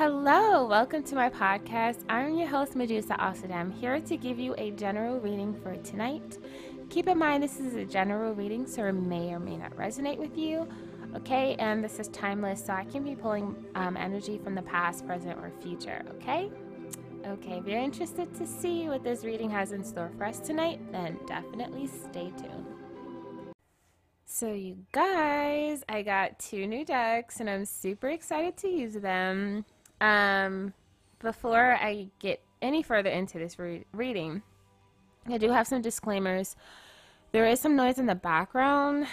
Hello, welcome to my podcast. I'm your host, Medusa Asad. I'm here to give you a general reading for tonight. Keep in mind, this is a general reading, so it may or may not resonate with you. Okay, and this is timeless, so I can be pulling um, energy from the past, present, or future. Okay? Okay, if you're interested to see what this reading has in store for us tonight, then definitely stay tuned. So, you guys, I got two new decks and I'm super excited to use them. Um, before I get any further into this re- reading, I do have some disclaimers. There is some noise in the background,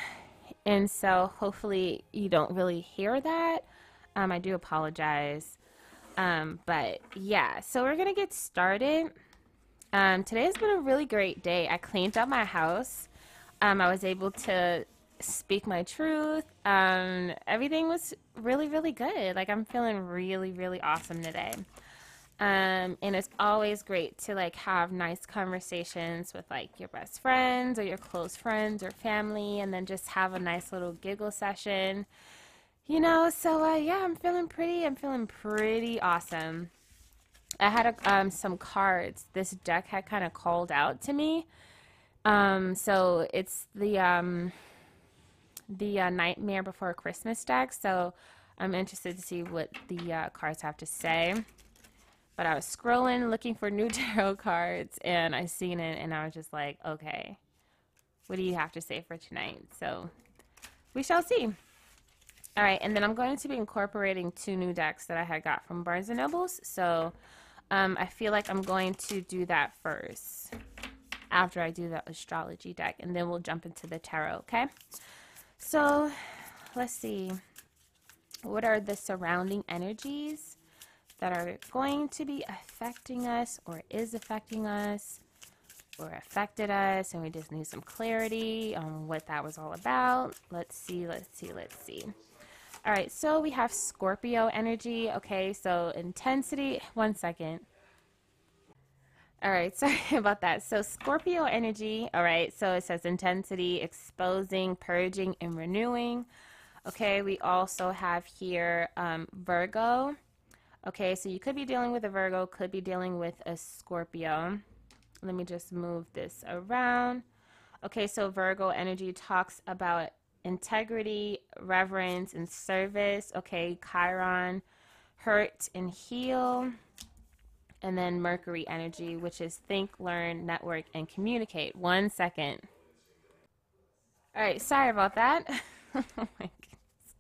and so hopefully you don't really hear that. Um, I do apologize. Um, but yeah, so we're gonna get started. Um, today has been a really great day. I cleaned up my house. Um, I was able to speak my truth. Um, everything was really, really good. Like I'm feeling really, really awesome today. Um, and it's always great to like have nice conversations with like your best friends or your close friends or family, and then just have a nice little giggle session. You know, so uh, yeah, I'm feeling pretty. I'm feeling pretty awesome. I had a, um, some cards. This deck had kind of called out to me. Um, so it's the um, the uh, Nightmare Before Christmas deck, so I'm interested to see what the uh, cards have to say. But I was scrolling looking for new tarot cards, and I seen it, and I was just like, okay, what do you have to say for tonight? So we shall see. All right, and then I'm going to be incorporating two new decks that I had got from Barnes & Nobles. So um, I feel like I'm going to do that first after I do the astrology deck, and then we'll jump into the tarot, okay? So let's see. What are the surrounding energies that are going to be affecting us or is affecting us or affected us? And we just need some clarity on what that was all about. Let's see, let's see, let's see. All right, so we have Scorpio energy. Okay, so intensity. One second. All right, sorry about that. So, Scorpio energy, all right, so it says intensity, exposing, purging, and renewing. Okay, we also have here um, Virgo. Okay, so you could be dealing with a Virgo, could be dealing with a Scorpio. Let me just move this around. Okay, so Virgo energy talks about integrity, reverence, and service. Okay, Chiron, hurt and heal and then Mercury energy, which is think, learn, network, and communicate. One second. All right, sorry about that. oh my goodness.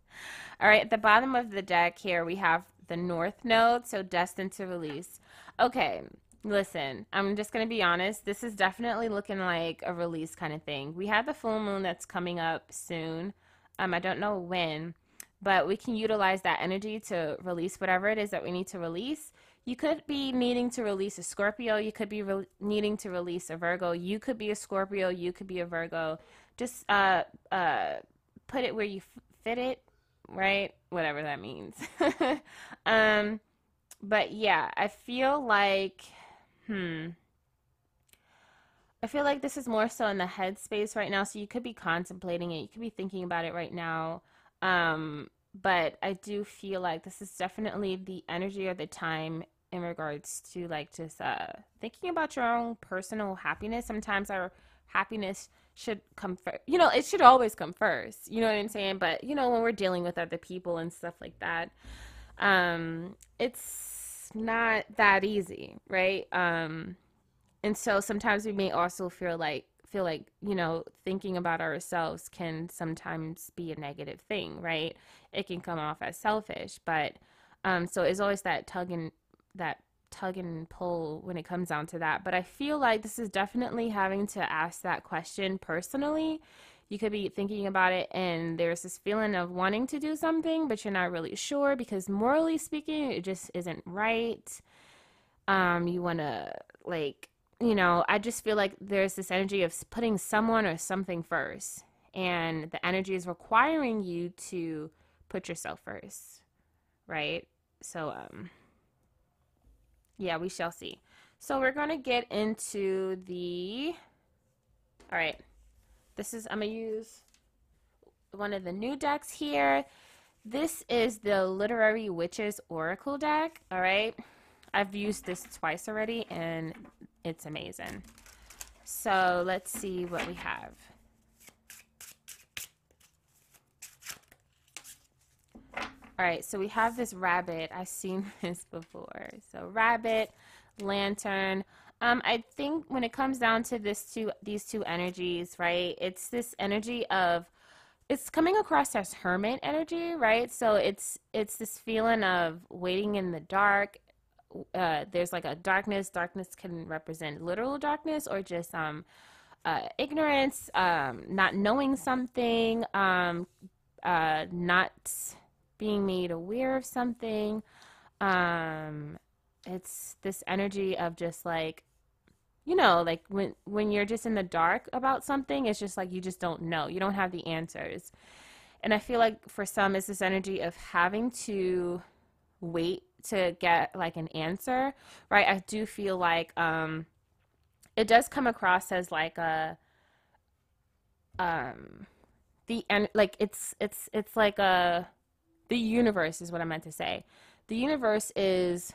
All right, at the bottom of the deck here, we have the North Node, so destined to release. Okay, listen, I'm just going to be honest. This is definitely looking like a release kind of thing. We have the full moon that's coming up soon. Um, I don't know when, but we can utilize that energy to release whatever it is that we need to release you could be needing to release a Scorpio. You could be re- needing to release a Virgo. You could be a Scorpio. You could be a Virgo. Just uh, uh, put it where you f- fit it, right? Whatever that means. um, but yeah, I feel like, hmm. I feel like this is more so in the headspace right now. So you could be contemplating it. You could be thinking about it right now. Um, but I do feel like this is definitely the energy or the time in regards to like just uh thinking about your own personal happiness. Sometimes our happiness should come first you know it should always come first you know what i'm saying? But you know when we're dealing with other people and stuff like that um it's not that easy right? Um and so sometimes we may also feel like feel like you know thinking about ourselves can sometimes be a negative thing right? It can come off as selfish but um so it's always that tug and that tug and pull when it comes down to that. But I feel like this is definitely having to ask that question personally. You could be thinking about it, and there's this feeling of wanting to do something, but you're not really sure because morally speaking, it just isn't right. Um, you want to, like, you know, I just feel like there's this energy of putting someone or something first, and the energy is requiring you to put yourself first, right? So, um, yeah, we shall see. So we're going to get into the, all right, this is, I'm going to use one of the new decks here. this is the Literary Witches Oracle deck. All right. I've used this twice already and it's amazing. So let's see what we have. All right, so we have this rabbit. I've seen this before. So rabbit, lantern. Um, I think when it comes down to this two, these two energies, right? It's this energy of, it's coming across as hermit energy, right? So it's it's this feeling of waiting in the dark. Uh, there's like a darkness. Darkness can represent literal darkness or just um, uh, ignorance, um, not knowing something, um, uh, not being made aware of something. Um, it's this energy of just like, you know, like when when you're just in the dark about something, it's just like you just don't know. You don't have the answers. And I feel like for some, it's this energy of having to wait to get like an answer, right? I do feel like um, it does come across as like a um the and like it's it's it's like a the universe is what I meant to say. The universe is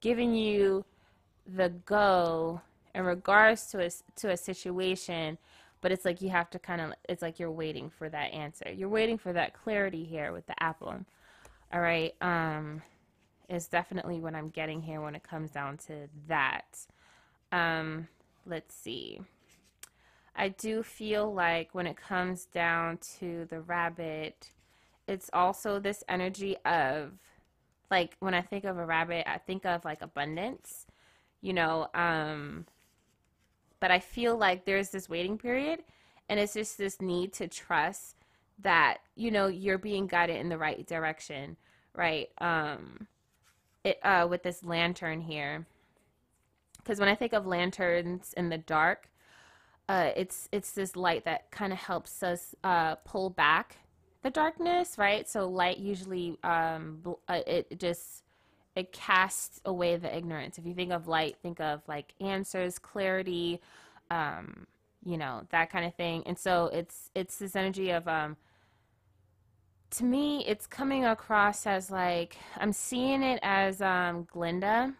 giving you the go in regards to a, to a situation, but it's like you have to kind of, it's like you're waiting for that answer. You're waiting for that clarity here with the apple. All right. Um, is definitely what I'm getting here when it comes down to that. Um, let's see. I do feel like when it comes down to the rabbit, it's also this energy of like when I think of a rabbit, I think of like abundance, you know, um but I feel like there's this waiting period and it's just this need to trust that, you know, you're being guided in the right direction, right? Um it uh with this lantern here. Cuz when I think of lanterns in the dark, uh it's it's this light that kind of helps us uh pull back the darkness, right? So light usually um uh, it just it casts away the ignorance. If you think of light, think of like answers, clarity, um, you know, that kind of thing. And so it's it's this energy of um to me it's coming across as like I'm seeing it as um Glinda,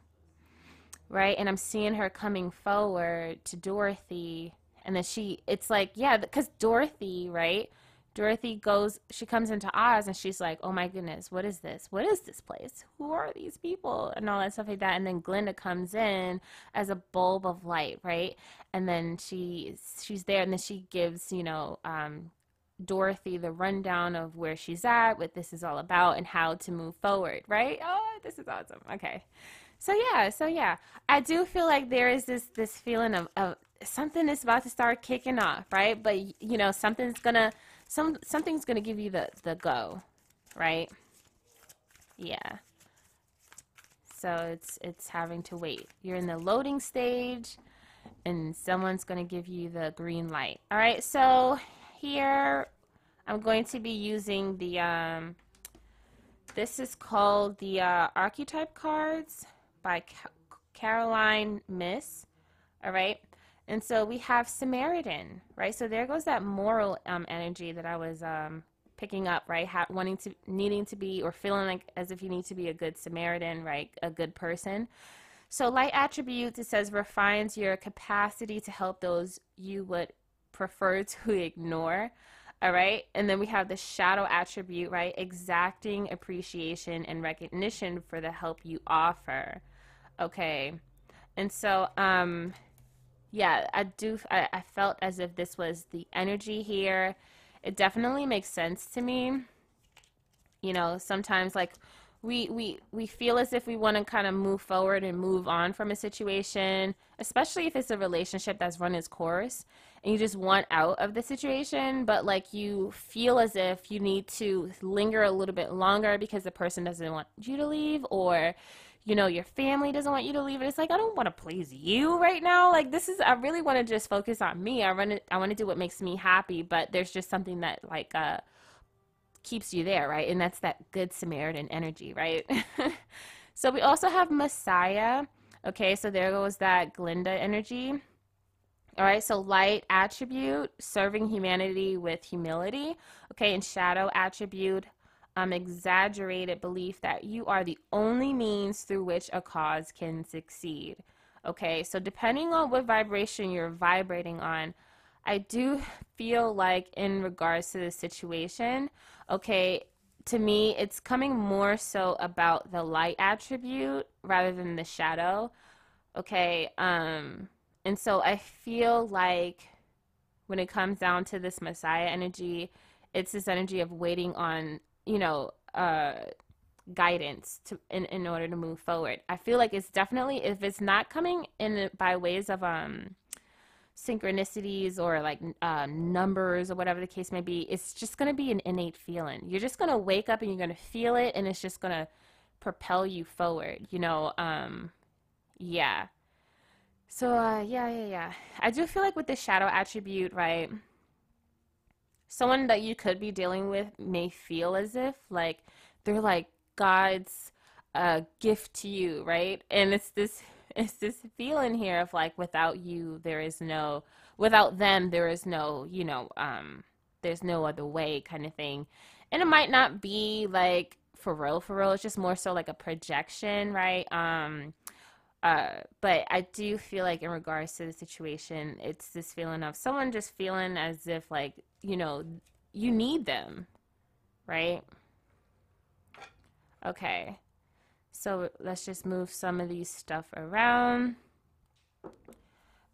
right? And I'm seeing her coming forward to Dorothy and then she it's like yeah, cuz Dorothy, right? Dorothy goes, she comes into Oz and she's like, oh my goodness, what is this? What is this place? Who are these people? And all that stuff like that. And then Glinda comes in as a bulb of light, right? And then she's, she's there and then she gives, you know, um, Dorothy the rundown of where she's at, what this is all about, and how to move forward, right? Oh, this is awesome. Okay. So yeah, so yeah, I do feel like there is this this feeling of, of something is about to start kicking off, right? But you know, something's gonna some something's to give you the the go, right? Yeah. So it's it's having to wait. You're in the loading stage and someone's to give you the green light. All right. So here I'm going to be using the um this is called the uh, archetype cards by Ca Caroline Myss. All right. And so we have Samaritan, right? So there goes that moral um, energy that I was um, picking up, right? Ha- wanting to, needing to be, or feeling like as if you need to be a good Samaritan, right? A good person. So light attributes, it says, refines your capacity to help those you would prefer to ignore. All right. And then we have the shadow attribute, right? Exacting appreciation and recognition for the help you offer. Okay. And so, um, yeah, I do. I, I felt as if this was the energy here. It definitely makes sense to me. You know, sometimes like we we we feel as if we want to kind of move forward and move on from a situation, especially if it's a relationship that's run its course and you just want out of the situation, but like you feel as if you need to linger a little bit longer because the person doesn't want you to leave or you know, your family doesn't want you to leave. It's like I don't want to please you right now. Like this is I really want to just focus on me. I want to I want to do what makes me happy, but there's just something that like uh keeps you there, right? And that's that good Samaritan energy, right? so we also have Messiah. Okay, so there goes that Glinda energy. All right, so light attribute, serving humanity with humility. Okay, and shadow attribute, um, exaggerated belief that you are the only means through which a cause can succeed. Okay, so depending on what vibration you're vibrating on, I do feel like, in regards to the situation, okay, to me, it's coming more so about the light attribute rather than the shadow. Okay, um, and so I feel like when it comes down to this Messiah energy, it's this energy of waiting on, you know, uh, guidance to in, in order to move forward. I feel like it's definitely if it's not coming in by ways of um synchronicities or like uh, numbers or whatever the case may be, it's just going to be an innate feeling. You're just going to wake up and you're going to feel it and it's just going to propel you forward, you know? Um, yeah. So, uh, yeah, yeah, yeah. I do feel like with the shadow attribute, right? Someone that you could be dealing with may feel as if like they're like God's uh, gift to you, right? And it's this it's this feeling here of like without you there is no without them there is no you know um there's no other way kind of thing. And it might not be like for real for real. It's just more so like a projection right? Um uh but i do feel like in regards to the situation it's this feeling of someone just feeling as if like you know you need them right okay so let's just move some of these stuff around.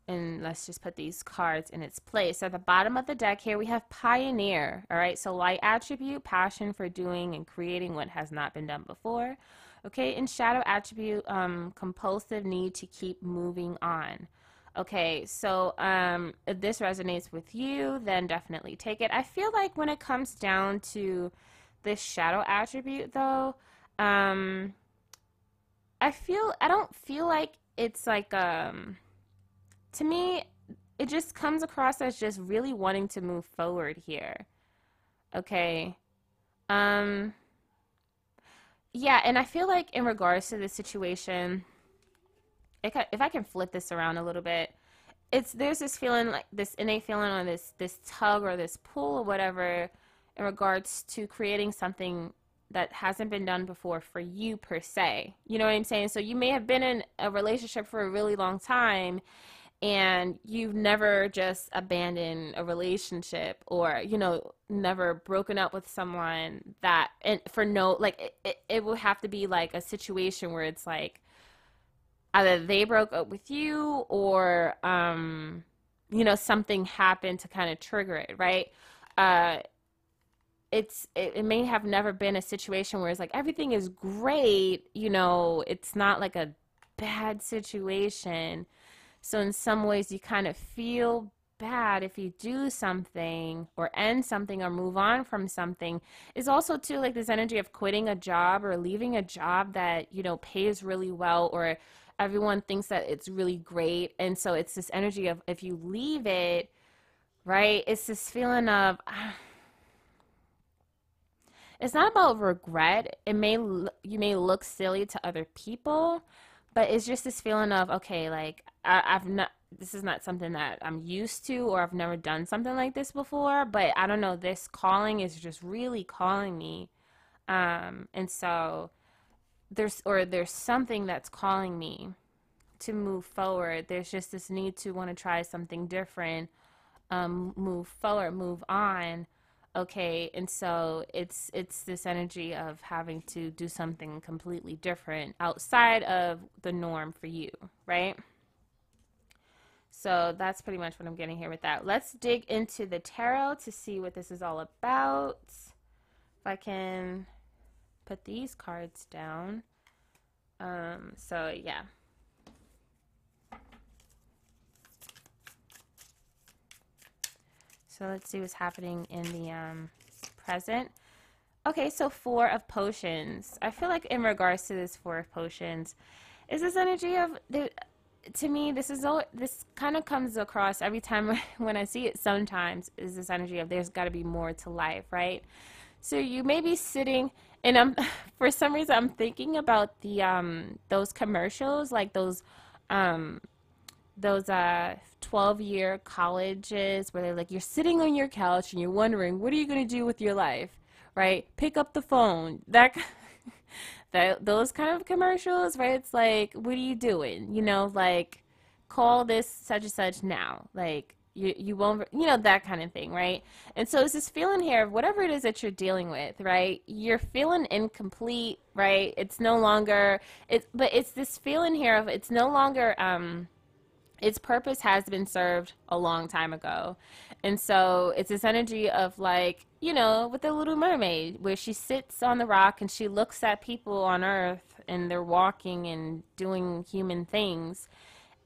And let's just put these cards in its place. So at the bottom of the deck here, we have Pioneer. All right, so light attribute, passion for doing and creating what has not been done before. Okay, in shadow attribute, um, compulsive need to keep moving on. Okay, so um, if this resonates with you, then definitely take it. I feel like when it comes down to this shadow attribute, though, um, I feel I don't feel like it's like um to me it just comes across as just really wanting to move forward here. Okay. Um yeah, and I feel like in regards to this situation if I can flip this around a little bit, it's there's this feeling like this innate feeling or this this tug or this pull or whatever in regards to creating something that hasn't been done before for you per se. You know what I'm saying? So you may have been in a relationship for a really long time and you've never just abandoned a relationship or you know never broken up with someone that and for no like it, it, it would have to be like a situation where it's like either they broke up with you or um you know something happened to kind of trigger it right? Uh it's it, it, may have never been a situation where it's like everything is great you know it's not like a bad situation. So in some ways you kind of feel bad if you do something or end something or move on from something. Is also too like this energy of quitting a job or leaving a job that you know pays really well or everyone thinks that it's really great and so it's this energy of if you leave it right it's this feeling of it's not about regret. It may you may look silly to other people, but it's just this feeling of okay, like I, I've not. This is not something that I'm used to, or I've never done something like this before. But I don't know. This calling is just really calling me, um, and so there's or there's something that's calling me to move forward. There's just this need to want to try something different, um, move forward, move on. Okay and so it's it's this energy of having to do something completely different outside of the norm for you right? So that's pretty much what i'm getting here with that. Let's dig into the tarot to see what this is all about. If i can put these cards down um so yeah So let's see what's happening in the um, present. Okay, so four of potions. I feel like in regards to this four of potions, is this energy of the to me this is all this kind of comes across every time when I see it sometimes is this energy of there's got to be more to life, right? So you may be sitting and I'm for some reason I'm thinking about the um those commercials like those um those uh 12 year colleges where they're like you're sitting on your couch and you're wondering what are you going to do with your life right? Pick up the phone. That that those kind of commercials, right? It's like, what are you doing? You know, like call this such and such now. Like you you won't you know that kind of thing right? And so it's this feeling here of whatever it is that you're dealing with right? You're feeling incomplete right? It's no longer it's but it's this feeling here of it's no longer um its purpose has been served a long time ago. And so it's this energy of like you know with the little mermaid where she sits on the rock and she looks at people on earth and they're walking and doing human things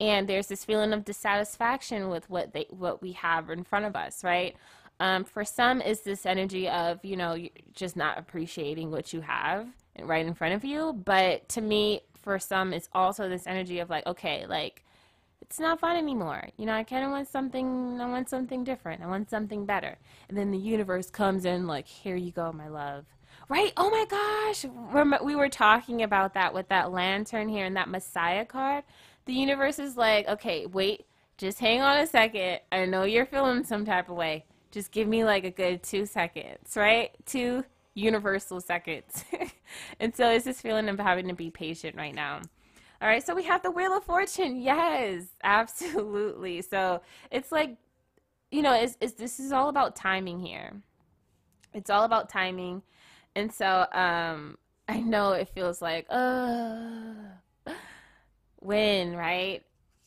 and there's this feeling of dissatisfaction with what they what we have in front of us right? Um, for some is this energy of you know just not appreciating what you have right in front of you. But to me for some it's also this energy of like okay like it's not fun anymore. You know i kind of want something i want something different. I want something better. And then the universe comes in like here you go my love. Right? Oh my gosh. We were talking about that with that lantern here and that messiah card the universe is like, okay, wait, just hang on a second. I know you're feeling some type of way. Just give me like a good two seconds, right? Two universal seconds. and so it's this feeling of having to be patient right now. All right, so we have the Wheel of Fortune. Yes, absolutely. So it's like, you know, it's, it's, this is all about timing here. It's all about timing. And so um, I know it feels like, uh, win, right?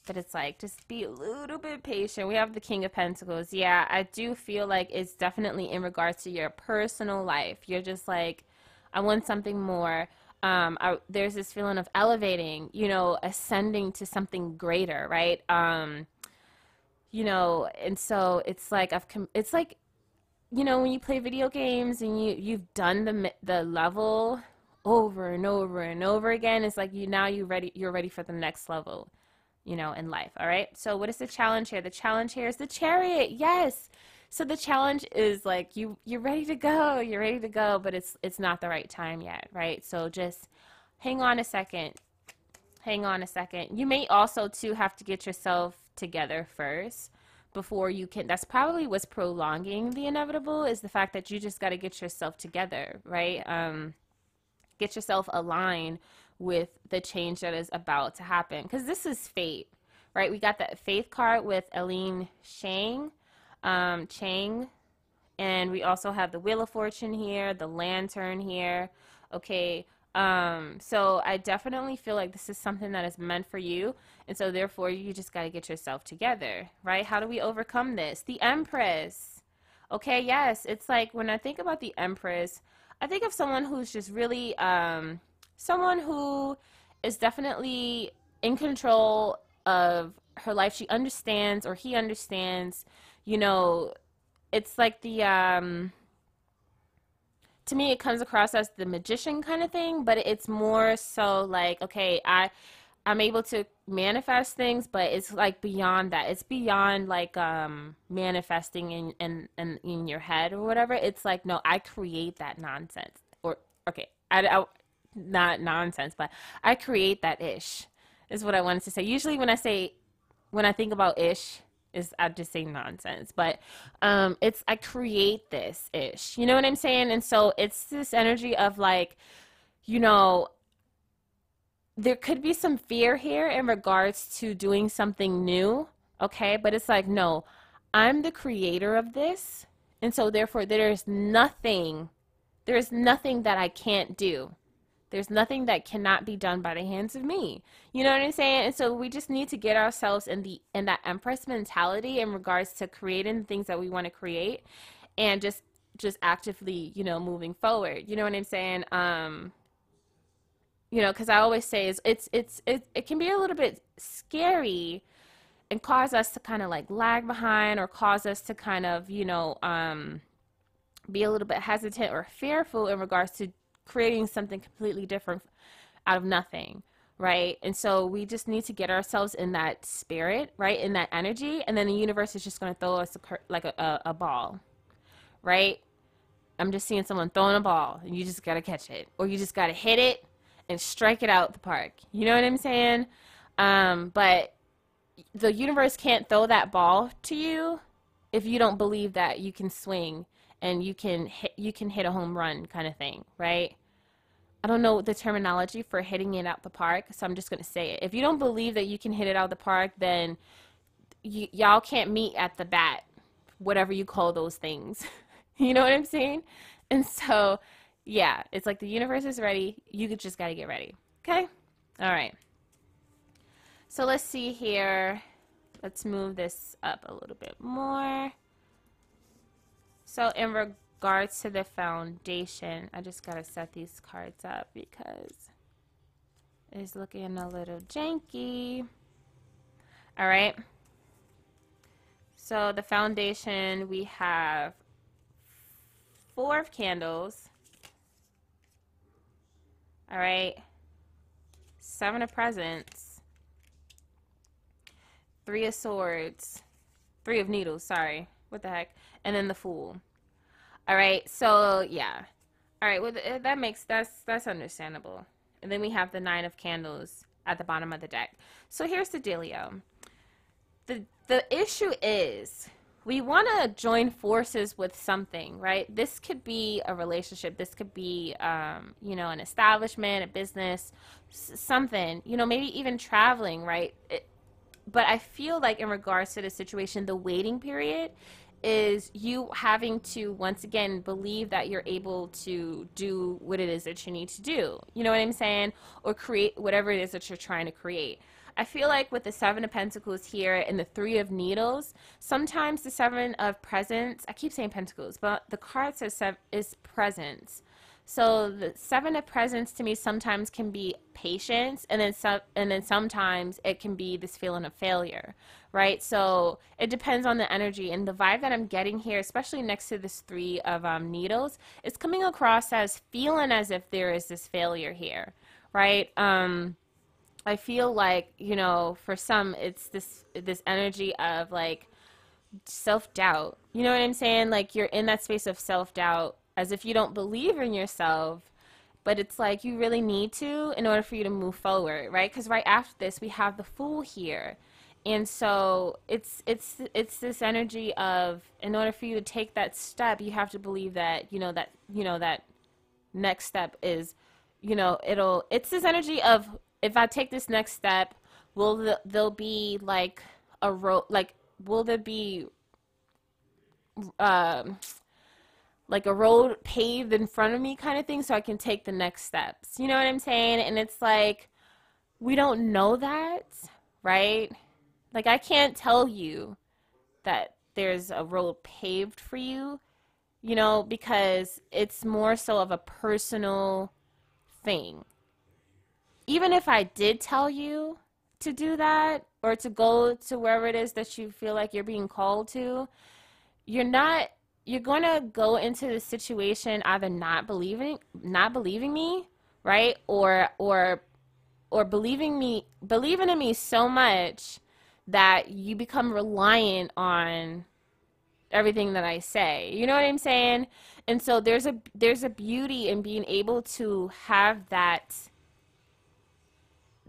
But it's like just be a little bit patient. We have the King of Pentacles. Yeah, I do feel like it's definitely in regards to your personal life. You're just like, I want something more. Um, I, there's this feeling of elevating, you know, ascending to something greater, right? Um, you know, and so it's like I've, com- it's like, you know, when you play video games and you you've done the the level over and over and over again it's like you now you're ready you're ready for the next level you know in life all right? So what is the challenge here? The challenge here is the chariot yes. So the challenge is like you you're ready to go you're ready to go but it's it's not the right time yet right? So just hang on a second hang on a second. You may also too have to get yourself together first before you can that's probably what's prolonging the inevitable is the fact that you just got to get yourself together right? Um get yourself aligned with the change that is about to happen. Because this is fate right? We got that faith card with Elaine Chang um, Chang and we also have the wheel of fortune here the lantern here. Okay um, so I definitely feel like this is something that is meant for you and so therefore you just got to get yourself together right? How do we overcome this? The empress. Okay yes it's like when I think about the empress I think of someone who's just really um, someone who is definitely in control of her life. She understands, or he understands. You know, it's like the um, to me, it comes across as the magician kind of thing, but it's more so like, okay, I I'm able to manifest things, but it's like beyond that. It's beyond like um manifesting in in in, in your head or whatever. It's like no, I create that nonsense. Or okay, I, I not nonsense, but I create that ish. Is what I wanted to say. Usually when I say when I think about ish, is I just say nonsense, but um, it's I create this ish. You know what I'm saying? And so it's this energy of like, you know, there could be some fear here in regards to doing something new, okay? But it's like, no, I'm the creator of this. And so therefore there's nothing there's nothing that I can't do. There's nothing that cannot be done by the hands of me. You know what I'm saying? And so we just need to get ourselves in the in that empress mentality in regards to creating the things that we want to create and just just actively, you know, moving forward. You know what I'm saying? Um you know because i always say is it's it's it, it can be a little bit scary and cause us to kind of like lag behind or cause us to kind of you know um, be a little bit hesitant or fearful in regards to creating something completely different out of nothing right? And so we just need to get ourselves in that spirit right? In that energy and then the universe is just going to throw us a, like a, a, ball right? I'm just seeing someone throwing a ball and you just got to catch it or you just got to hit it and strike it out the park. You know what I'm saying? Um, but the universe can't throw that ball to you if you don't believe that you can swing and you can hit you can hit a home run kind of thing, right? I don't know the terminology for hitting it out the park, so I'm just going to say it. If you don't believe that you can hit it out the park, then y- y'all can't meet at the bat, whatever you call those things. you know what I'm saying? And so, yeah, it's like the universe is ready. You just got to get ready. Okay? All right. So let's see here. Let's move this up a little bit more. So in regards to the foundation, I just got to set these cards up because it's looking a little janky. All right. So the foundation, we have four of candles. All right. Seven of presents. Three of swords. Three of needles, sorry. What the heck? And then the fool. All right. So, yeah. All right, well that makes that's that's understandable. And then we have the 9 of candles at the bottom of the deck. So here's the dealio. The the issue is we want to join forces with something, right? This could be a relationship. This could be, um, you know, an establishment, a business, s- something, you know, maybe even traveling, right? It, but I feel like, in regards to the situation, the waiting period is you having to once again believe that you're able to do what it is that you need to do. You know what I'm saying? Or create whatever it is that you're trying to create. I feel like with the Seven of Pentacles here and the Three of Needles, sometimes the Seven of Presents, I keep saying Pentacles, but the card says sev- is Presents. So the Seven of Presents to me sometimes can be patience, and then some, and then sometimes it can be this feeling of failure, right? So it depends on the energy and the vibe that I'm getting here, especially next to this Three of um, Needles, is coming across as feeling as if there is this failure here, right? Um, I feel like you know for some it's this this energy of like self doubt. You know what I'm saying? Like you're in that space of self doubt as if you don't believe in yourself, but it's like you really need to in order for you to move forward, right? Because right after this we have the Fool here. And so it's it's it's this energy of in order for you to take that step, you have to believe that you know that you know that next step is you know it'll it's this energy of if I take this next step, will the, there'll be like a road like will there be um like a road paved in front of me kind of thing so I can take the next steps. You know what I'm saying? And it's like we don't know that, right? Like I can't tell you that there's a road paved for you, you know, because it's more so of a personal thing even if I did tell you to do that or to go to wherever it is that you feel like you're being called to, you're not you're going to go into the situation either not believing not believing me, right? Or or or believing me believing in me so much that you become reliant on everything that I say. You know what I'm saying? And so there's a there's a beauty in being able to have that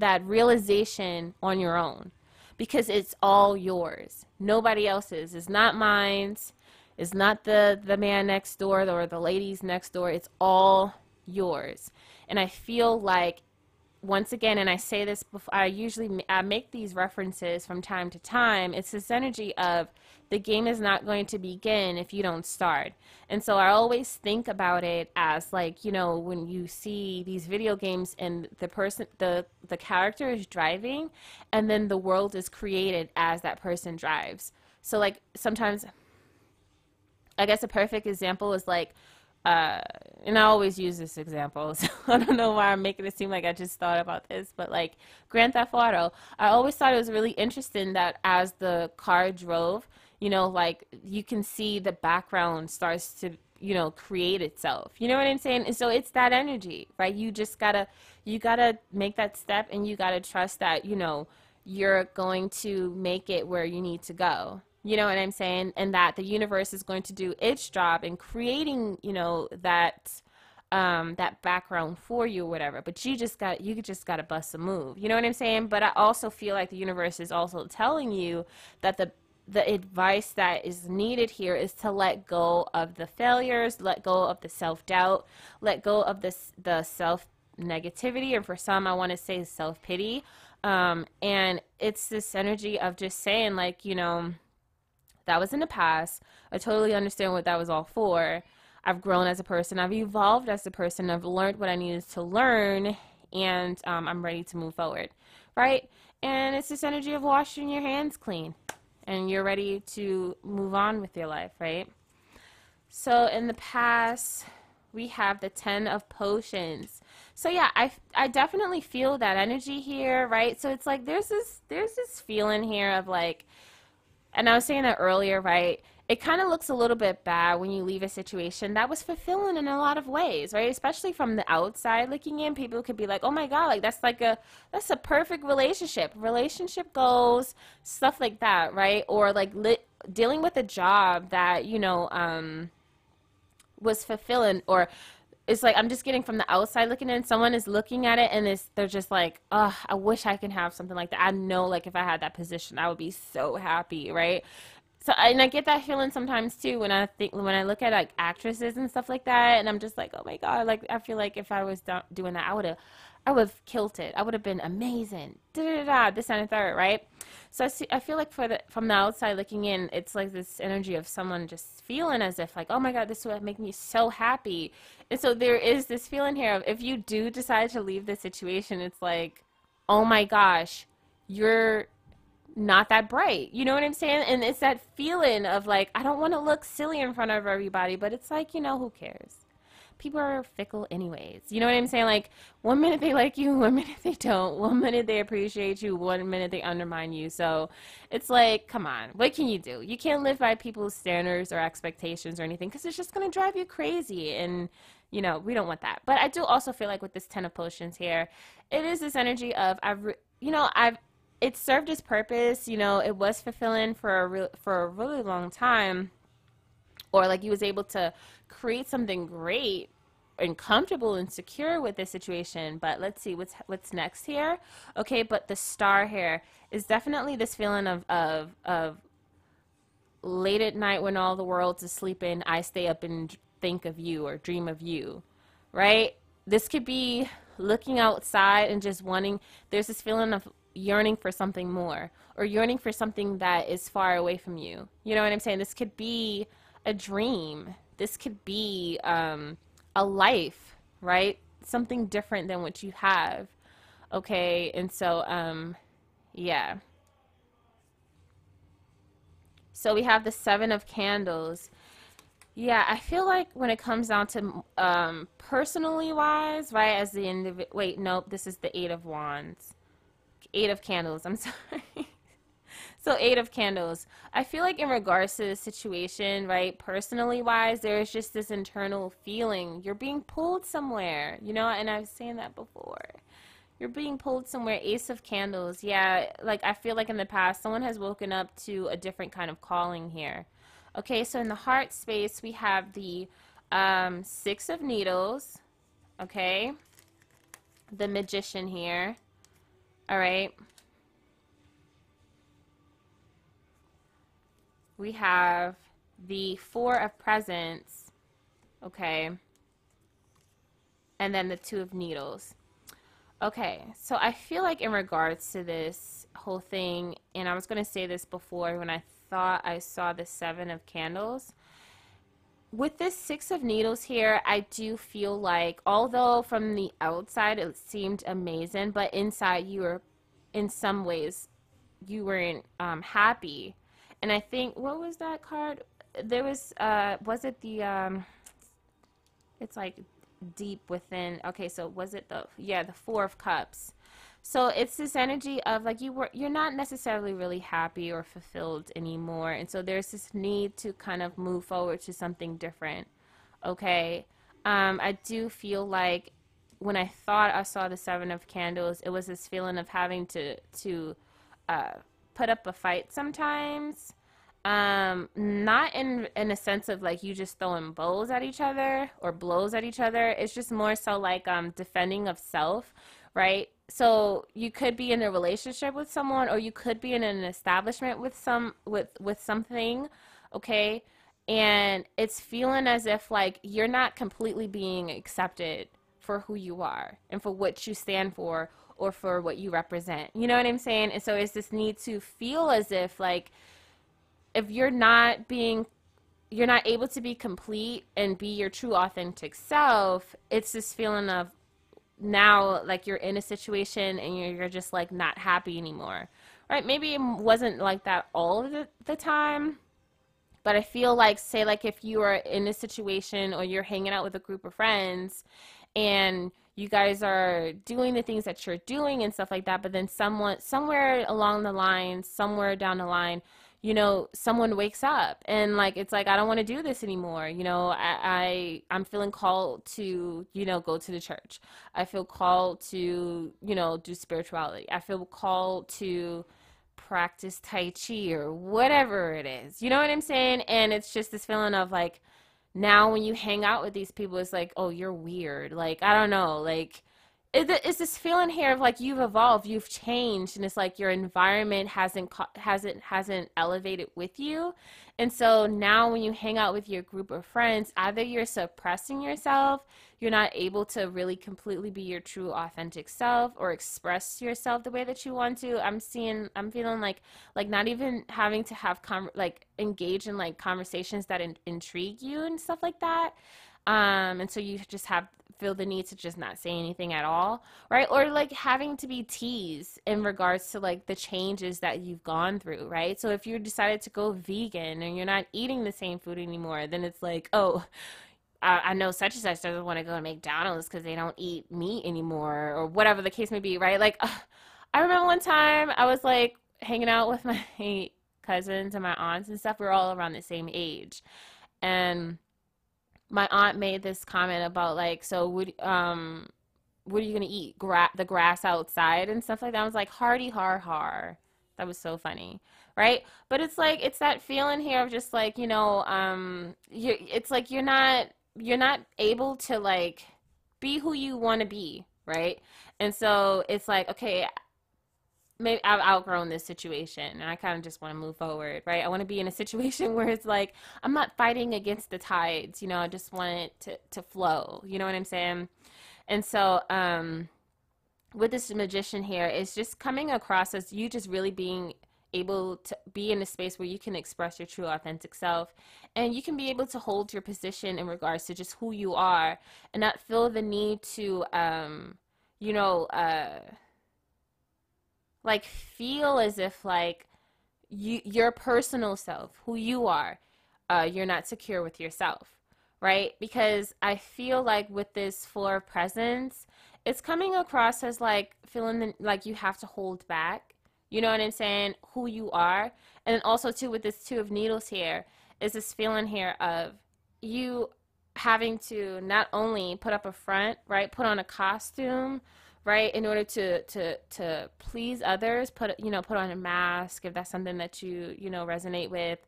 that realization on your own because it's all yours. Nobody else's. It's not mine's. It's not the the man next door or the ladies next door. It's all yours. And I feel like once again, and I say this before, I usually I make these references from time to time. It's this energy of the game is not going to begin if you don't start. And so I always think about it as like, you know, when you see these video games and the person the the character is driving and then the world is created as that person drives. So like sometimes I guess a perfect example is like uh, and I always use this example, so I don't know why I'm making it seem like I just thought about this, but like Grand Theft Auto, I always thought it was really interesting that as the car drove, you know, like you can see the background starts to, you know, create itself. You know what I'm saying? And so it's that energy, right? You just gotta, you gotta make that step and you gotta trust that, you know, you're going to make it where you need to go. You know what I'm saying? And that the universe is going to do its job in creating, you know, that um, that background for you or whatever. But you just got you just got to bust a move. You know what I'm saying? But I also feel like the universe is also telling you that the the advice that is needed here is to let go of the failures, let go of the self doubt, let go of this the self negativity, and for some, I want to say self pity. Um, and it's this energy of just saying, like, you know, that was in the past. I totally understand what that was all for. I've grown as a person. I've evolved as a person. I've learned what I needed to learn, and um, I'm ready to move forward, right? And it's this energy of washing your hands clean, and you're ready to move on with your life, right? So in the past, we have the 10 of potions. So yeah, I, I definitely feel that energy here, right? So it's like there's this there's this feeling here of like and I was saying that earlier, right? It kind of looks a little bit bad when you leave a situation that was fulfilling in a lot of ways, right? Especially from the outside looking in, people could be like, "Oh my god, like that's like a that's a perfect relationship. Relationship goals, stuff like that, right? Or like li- dealing with a job that, you know, um was fulfilling or it's like I'm just getting from the outside looking in. Someone is looking at it and it's they're just like, oh, I wish I can have something like that. I know, like if I had that position, I would be so happy, right? So and I get that feeling sometimes too when I think when I look at like actresses and stuff like that, and I'm just like, oh my god, like I feel like if I was do- doing that, I would have, I would have killed it. I would have been amazing. Da da da. This and the third, right? So I see. I feel like for the from the outside looking in, it's like this energy of someone just feeling as if like, oh my god, this would make me so happy. And so there is this feeling here of if you do decide to leave the situation, it's like, oh my gosh, you're not that bright. You know what I'm saying? And it's that feeling of like, I don't want to look silly in front of everybody, but it's like, you know, who cares? people are fickle anyways. You know what I'm saying? Like one minute they like you, one minute they don't. One minute they appreciate you, one minute they undermine you. So it's like, come on, what can you do? You can't live by people's standards or expectations or anything because it's just gonna drive you crazy. And you know we don't want that. But I do also feel like with this ten of potions here, it is this energy of I've, you know, I've it served its purpose. You know, it was fulfilling for a re- for a really long time. Or like he was able to create something great and comfortable and secure with this situation. But let's see what's what's next here? Okay but the star here is definitely this feeling of of of late at night when all the world's asleep and i stay up and think of you or dream of you right? This could be looking outside and just wanting there's this feeling of yearning for something more or yearning for something that is far away from you you know what i'm saying this could be a dream. This could be um, a life, right? Something different than what you have. Okay, and so, um, yeah. So we have the Seven of Candles. Yeah, I feel like when it comes down to um, personally wise, right, as the individual. Wait, nope, this is the Eight of Wands. Eight of Candles, I'm sorry. So eight of candles. I feel like in regards to the situation, right, personally wise, there's just this internal feeling. You're being pulled somewhere, you know, and I've seen that before. You're being pulled somewhere. Ace of candles. Yeah, like I feel like in the past someone has woken up to a different kind of calling here. Okay, so in the heart space we have the um, six of needles. Okay. The magician here. All right. we have the Four of Presents, okay, and then the Two of Needles. Okay, so I feel like in regards to this whole thing, and I was going to say this before when I thought I saw the Seven of Candles. With this Six of Needles here, I do feel like, although from the outside it seemed amazing, but inside you were, in some ways, you weren't um, happy and I think what was that card? There was uh was it the um it's like deep within okay, so was it the yeah, the four of cups. So it's this energy of like you were you're not necessarily really happy or fulfilled anymore. And so there's this need to kind of move forward to something different. Okay. Um, I do feel like when I thought I saw the seven of candles, it was this feeling of having to to uh, put up a fight sometimes. Um, not in in a sense of like you just throwing bows at each other or blows at each other. It's just more so like um defending of self, right? So you could be in a relationship with someone or you could be in an establishment with some with with something okay? And it's feeling as if like you're not completely being accepted for who you are and for what you stand for or for what you represent. You know what i'm saying? And so it's this need to feel as if like if you're not being you're not able to be complete and be your true authentic self it's this feeling of now like you're in a situation and you're, you're just like not happy anymore right? Maybe it wasn't like that all the, the time but i feel like say like if you are in a situation or you're hanging out with a group of friends and you guys are doing the things that you're doing and stuff like that but then someone somewhere along the line somewhere down the line you know someone wakes up and like it's like i don't want to do this anymore you know I, I i'm feeling called to you know go to the church. I feel called to you know do spirituality. I feel called to practice tai chi or whatever it is. You know what i'm saying? And it's just this feeling of like now when you hang out with these people it's like oh you're weird. Like i don't know like it's this feeling here of like you've evolved, you've changed, and it's like your environment hasn't hasn't hasn't elevated with you, and so now when you hang out with your group of friends, either you're suppressing yourself, you're not able to really completely be your true authentic self or express yourself the way that you want to. I'm seeing, I'm feeling like like not even having to have com- like engage in like conversations that in- intrigue you and stuff like that um and so you just have feel the need to just not say anything at all right or like having to be teased in regards to like the changes that you've gone through right so if you decided to go vegan and you're not eating the same food anymore then it's like oh I, know such and such doesn't want to go to McDonald's because they don't eat meat anymore, or whatever the case may be, right? Like, uh, I remember one time I was like hanging out with my cousins and my aunts and stuff. We are all around the same age, and my aunt made this comment about like, so would um, what are you gonna eat? Gra- the grass outside and stuff like that. I was like, hardy har har. That was so funny, right? But it's like it's that feeling here of just like you know, um, you it's like you're not you're not able to like be who you want to be, right? And so it's like, okay, maybe I've outgrown this situation and I kind of just want to move forward, right? I want to be in a situation where it's like I'm not fighting against the tides, you know, I just want it to, to flow. You know what I'm saying? And so, um, with this magician here, it's just coming across as you just really being able to be in a space where you can express your true authentic self and you can be able to hold your position in regards to just who you are and not feel the need to um you know uh like feel as if like you your personal self who you are uh, you're not secure with yourself right? Because i feel like with this four presents it's coming across as like feeling the, like you have to hold back you know what i'm saying who you are. And also too with this two of needles here is this feeling here of you having to not only put up a front right put on a costume right in order to to to please others put you know put on a mask if that's something that you you know resonate with.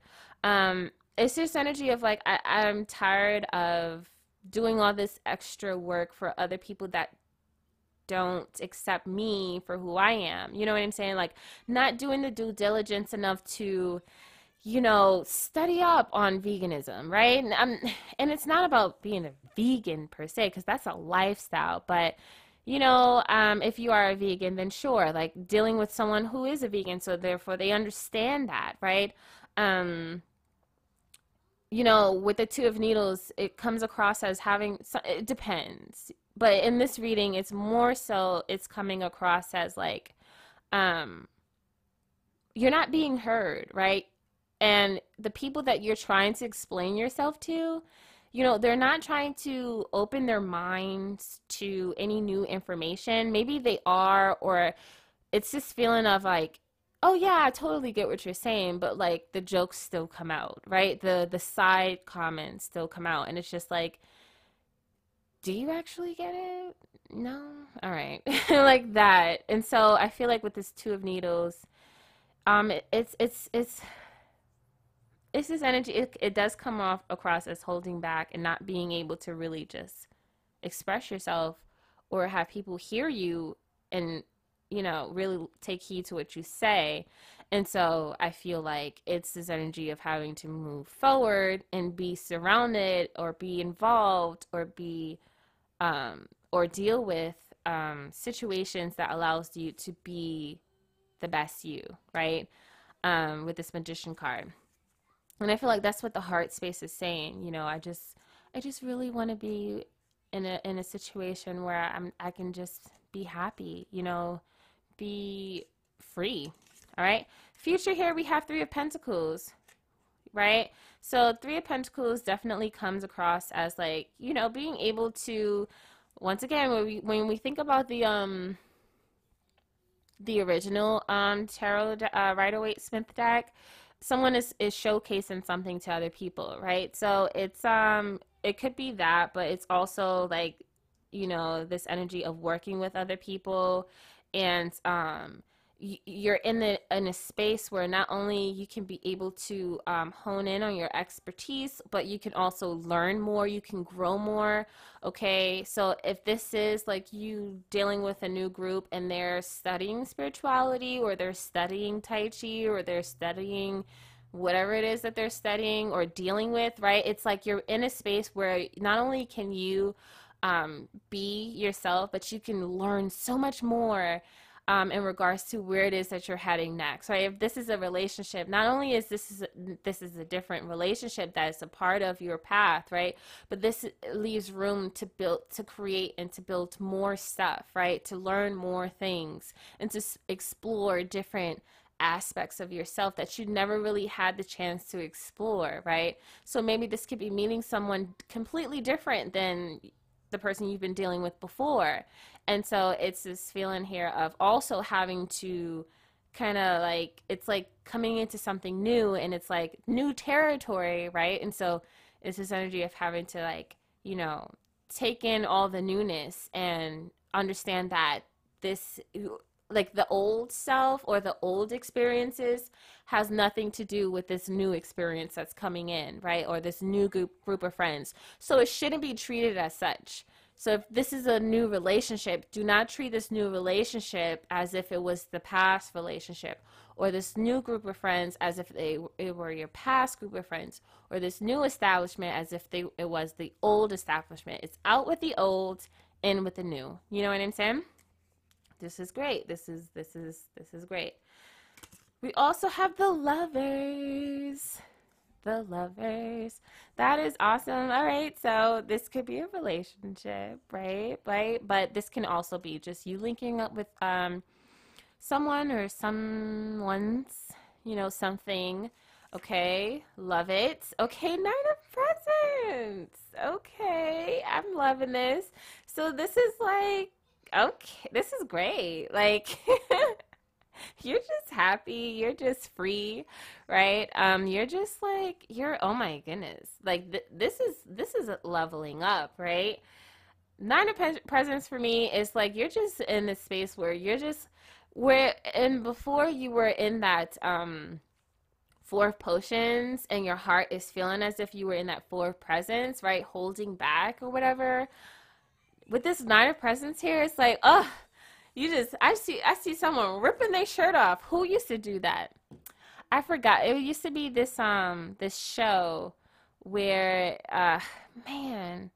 Um it's this energy of like I, i'm tired of doing all this extra work for other people that don't accept me for who i am. You know what i'm saying? Like not doing the due diligence enough to you know study up on veganism right? And, um, and it's not about being a vegan per se because that's a lifestyle but you know, um, if you are a vegan, then sure, like dealing with someone who is a vegan, so therefore they understand that, right? Um, you know, with the two of needles, it comes across as having, it depends. But in this reading, it's more so, it's coming across as like, um, you're not being heard, right? And the people that you're trying to explain yourself to, you know, they're not trying to open their minds to any new information. Maybe they are, or it's this feeling of like, oh yeah, I totally get what you're saying, but like the jokes still come out, right? The the side comments still come out, and it's just like, do you actually get it? No, all right, like that. And so I feel like with this two of needles, um, it, it's it's it's it's this energy it, it does come off across as holding back and not being able to really just express yourself or have people hear you and you know really take heed to what you say. And so i feel like it's this energy of having to move forward and be surrounded or be involved or be um or deal with um situations that allows you to be the best you right? Um with this magician card and i feel like that's what the heart space is saying you know i just i just really want to be in a in a situation where i'm i can just be happy you know be free. All right. Future here, we have Three of Pentacles, right? So, Three of Pentacles definitely comes across as like, you know, being able to, once again, when we, when we think about the, um, the original um, tarot uh, Rider Waite Smith deck, someone is, is showcasing something to other people, right? So it's um it could be that, but it's also like you know this energy of working with other people and um, you're in the in a space where not only you can be able to um, hone in on your expertise but you can also learn more you can grow more okay? So if this is like you dealing with a new group and they're studying spirituality or they're studying tai chi or they're studying whatever it is that they're studying or dealing with right? It's like you're in a space where not only can you um, be yourself, but you can learn so much more um, in regards to where it is that you're heading next. Right? If this is a relationship, not only is this is a, this is a different relationship that is a part of your path, right? But this leaves room to build, to create, and to build more stuff, right? To learn more things and to explore different aspects of yourself that you never really had the chance to explore, right? So maybe this could be meeting someone completely different than the person you've been dealing with before. And so it's this feeling here of also having to kind of like it's like coming into something new and it's like new territory, right? And so it's this energy of having to like, you know, take in all the newness and understand that this like the old self or the old experiences has nothing to do with this new experience that's coming in, right? Or this new group group of friends. So it shouldn't be treated as such. So if this is a new relationship, do not treat this new relationship as if it was the past relationship or this new group of friends as if they it were your past group of friends or this new establishment as if they it was the old establishment. It's out with the old, in with the new. You know what I'm saying? This is great. This is this is this is great. We also have the lovers. The lovers. That is awesome. All right. So this could be a relationship, right? Right. But this can also be just you linking up with um someone or someone's, you know, something. Okay. Love it. Okay, nine of presents. Okay. I'm loving this. So this is like okay, this is great. Like, you're just happy. You're just free, right? Um, you're just like you're. Oh my goodness! Like th- this is this is leveling up, right? Nine of presents for me is like you're just in this space where you're just where and before you were in that um four of potions and your heart is feeling as if you were in that four of presents, right? Holding back or whatever with this nine of presents here, it's like, oh, you just I see I see someone ripping their shirt off. Who used to do that? I forgot. It used to be this um this show where uh man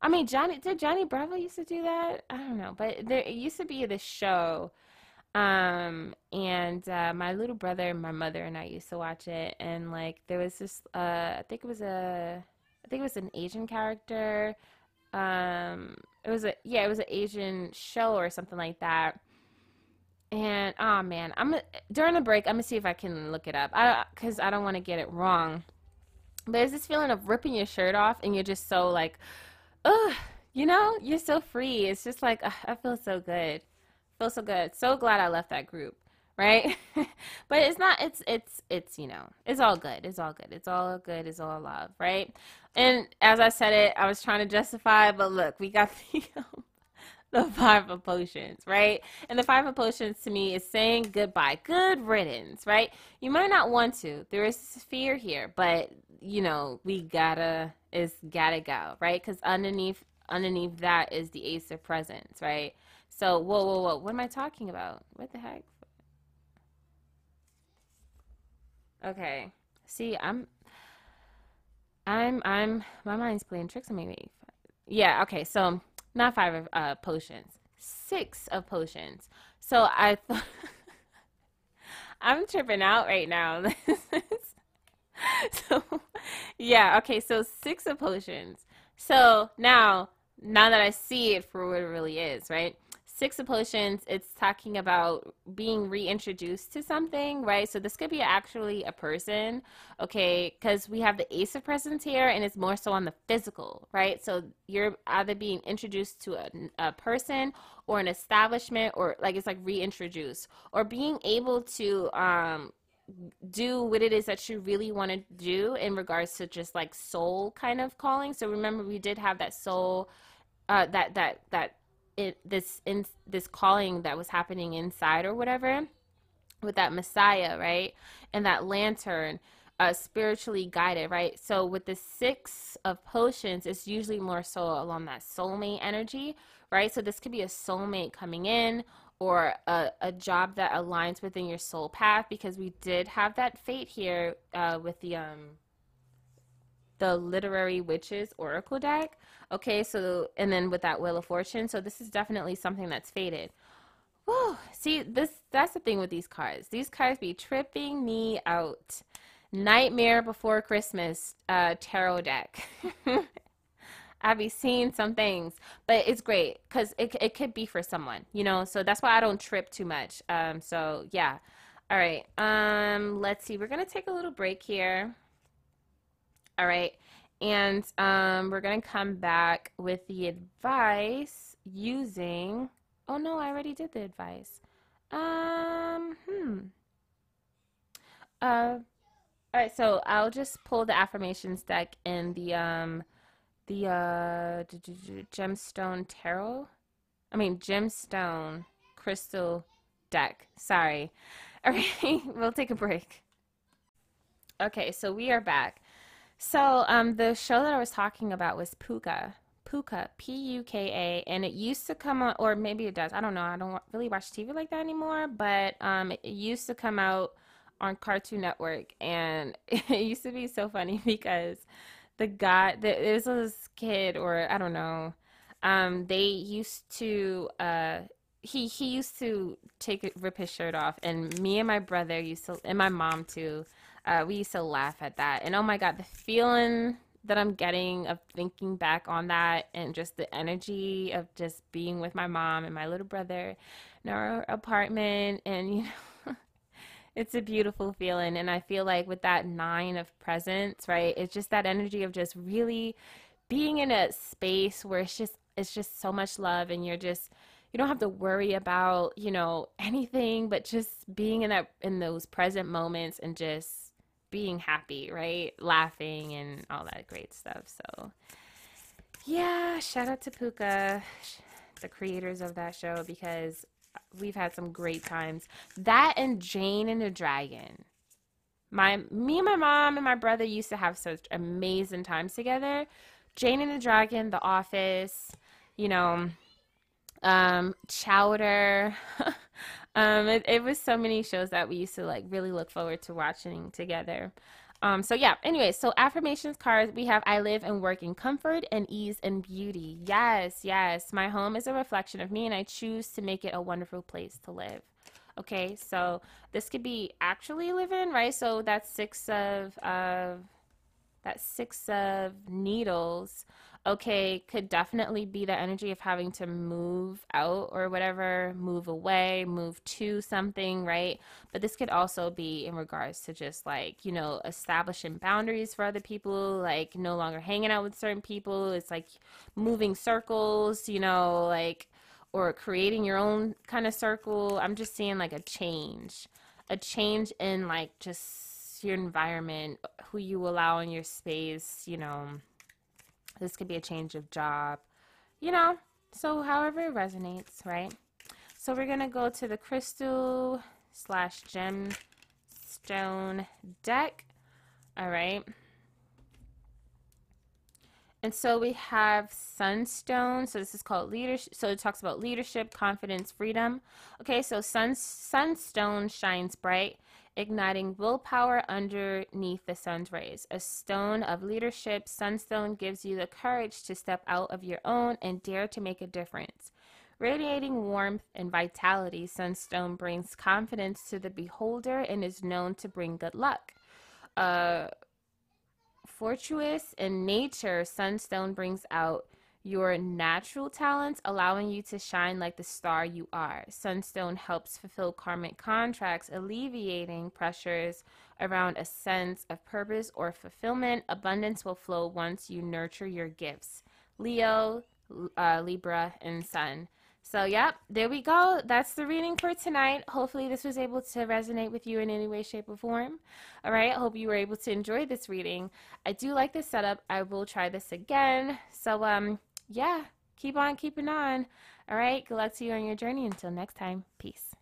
I mean Johnny did Johnny Bravo used to do that? I don't know, but there it used to be this show um and uh my little brother my mother and I used to watch it and like there was this uh I think it was a I think it was an Asian character um it was a yeah it was an asian show or something like that. And oh man i'm during the break i'm gonna see if i can look it up. I because i don't want to get it wrong. But it's this feeling of ripping your shirt off and you're just so like ugh you know? You're so free. It's just like ugh, i feel so good. Feel so good. So glad i left that group right but it's not it's it's it's you know it's all good it's all good it's all good it's all love right and as i said it i was trying to justify but look we got the um, the five of potions right and the five of potions to me is saying goodbye good riddance right you might not want to there is fear here but you know we gotta is gotta go right because underneath underneath that is the ace of presents right So, whoa, whoa, whoa. What am I talking about? What the heck? Okay. See, I'm, I'm, I'm, my mind's playing tricks on me. Yeah, okay. So, not five of uh, potions, six of potions. So, I thought, I'm tripping out right now. so, yeah, okay. So, six of potions. So, now, now that I see it for what it really is, right? Six of Potions, it's talking about being reintroduced to something, right? So this could be actually a person, okay? Because we have the Ace of Presents here, and it's more so on the physical, right? So you're either being introduced to a, a person or an establishment, or like it's like reintroduced, or being able to um, do what it is that you really want to do in regards to just like soul kind of calling. So remember, we did have that soul, uh, that that that it this in this calling that was happening inside or whatever with that messiah right? And that lantern uh, spiritually guided right? So with the six of potions it's usually more so along that soulmate energy right? So this could be a soulmate coming in or a, a job that aligns within your soul path because we did have that fate here uh, with the um the literary witches oracle deck Okay, so and then with that Wheel of Fortune, so this is definitely something that's fated. Whoa, see this that's the thing with these cards. These cards be tripping me out. Nightmare Before Christmas uh, tarot deck. I be seeing some things, but it's great because it it could be for someone, you know. So that's why I don't trip too much. Um, so yeah. All right. Um, let's see. We're gonna take a little break here. All right. And um, we're going to come back with the advice using. Oh no, I already did the advice. Um, hmm. Uh, all right, so I'll just pull the affirmations deck in the um, the uh, gemstone tarot. I mean gemstone crystal deck. Sorry. All right, we'll take a break. Okay, so we are back. So um, the show that I was talking about was Puka. Puka, P U K A, and it used to come on, or maybe it does. I don't know. I don't really watch TV like that anymore, but um, it used to come out on Cartoon Network, and it used to be so funny because the guy, there was this kid, or I don't know, um, they used to, uh, he he used to take rip his shirt off, and me and my brother used to, and my mom too uh, we used to laugh at that. And oh my God, the feeling that I'm getting of thinking back on that and just the energy of just being with my mom and my little brother in our apartment. And, you know, it's a beautiful feeling. And I feel like with that nine of presents, right, it's just that energy of just really being in a space where it's just, it's just so much love and you're just, you don't have to worry about you know anything but just being in that in those present moments and just being happy, right? Laughing and all that great stuff. So, yeah, shout out to Puka, the creators of that show, because we've had some great times. That and Jane and the Dragon. My me and my mom and my brother used to have such amazing times together. Jane and the Dragon, The Office, you know, um, Chowder. Um, it, it was so many shows that we used to like really look forward to watching together. Um, so yeah, anyway, so affirmations cards, we have I live and work in comfort and ease and beauty. Yes, yes. My home is a reflection of me and I choose to make it a wonderful place to live. Okay, so this could be actually living, right? So that's six of of that six of needles okay could definitely be the energy of having to move out or whatever, move away, move to something, right? But this could also be in regards to just like, you know, establishing boundaries for other people, like no longer hanging out with certain people. It's like moving circles, you know, like, or creating your own kind of circle. I'm just seeing like a change, a change in like just your environment, who you allow in your space, you know this could be a change of job, you know, so however it resonates, right? So we're going to go to the crystal slash gemstone deck. All right. And so we have Sunstone. So this is called leadership. So it talks about leadership, confidence, freedom. Okay, so sun, Sunstone shines bright, igniting willpower underneath the sun's rays. A stone of leadership, Sunstone gives you the courage to step out of your own and dare to make a difference. Radiating warmth and vitality, Sunstone brings confidence to the beholder and is known to bring good luck. Uh, fortuitous in nature, Sunstone brings out your natural talents, allowing you to shine like the star you are. Sunstone helps fulfill karmic contracts, alleviating pressures around a sense of purpose or fulfillment. Abundance will flow once you nurture your gifts. Leo, uh, Libra, and Sun. So, yep, there we go. That's the reading for tonight. Hopefully, this was able to resonate with you in any way, shape, or form. All right, I hope you were able to enjoy this reading. I do like this setup. I will try this again. So, um, yeah, keep on keeping on. All right, good luck to you on your journey. Until next time, peace.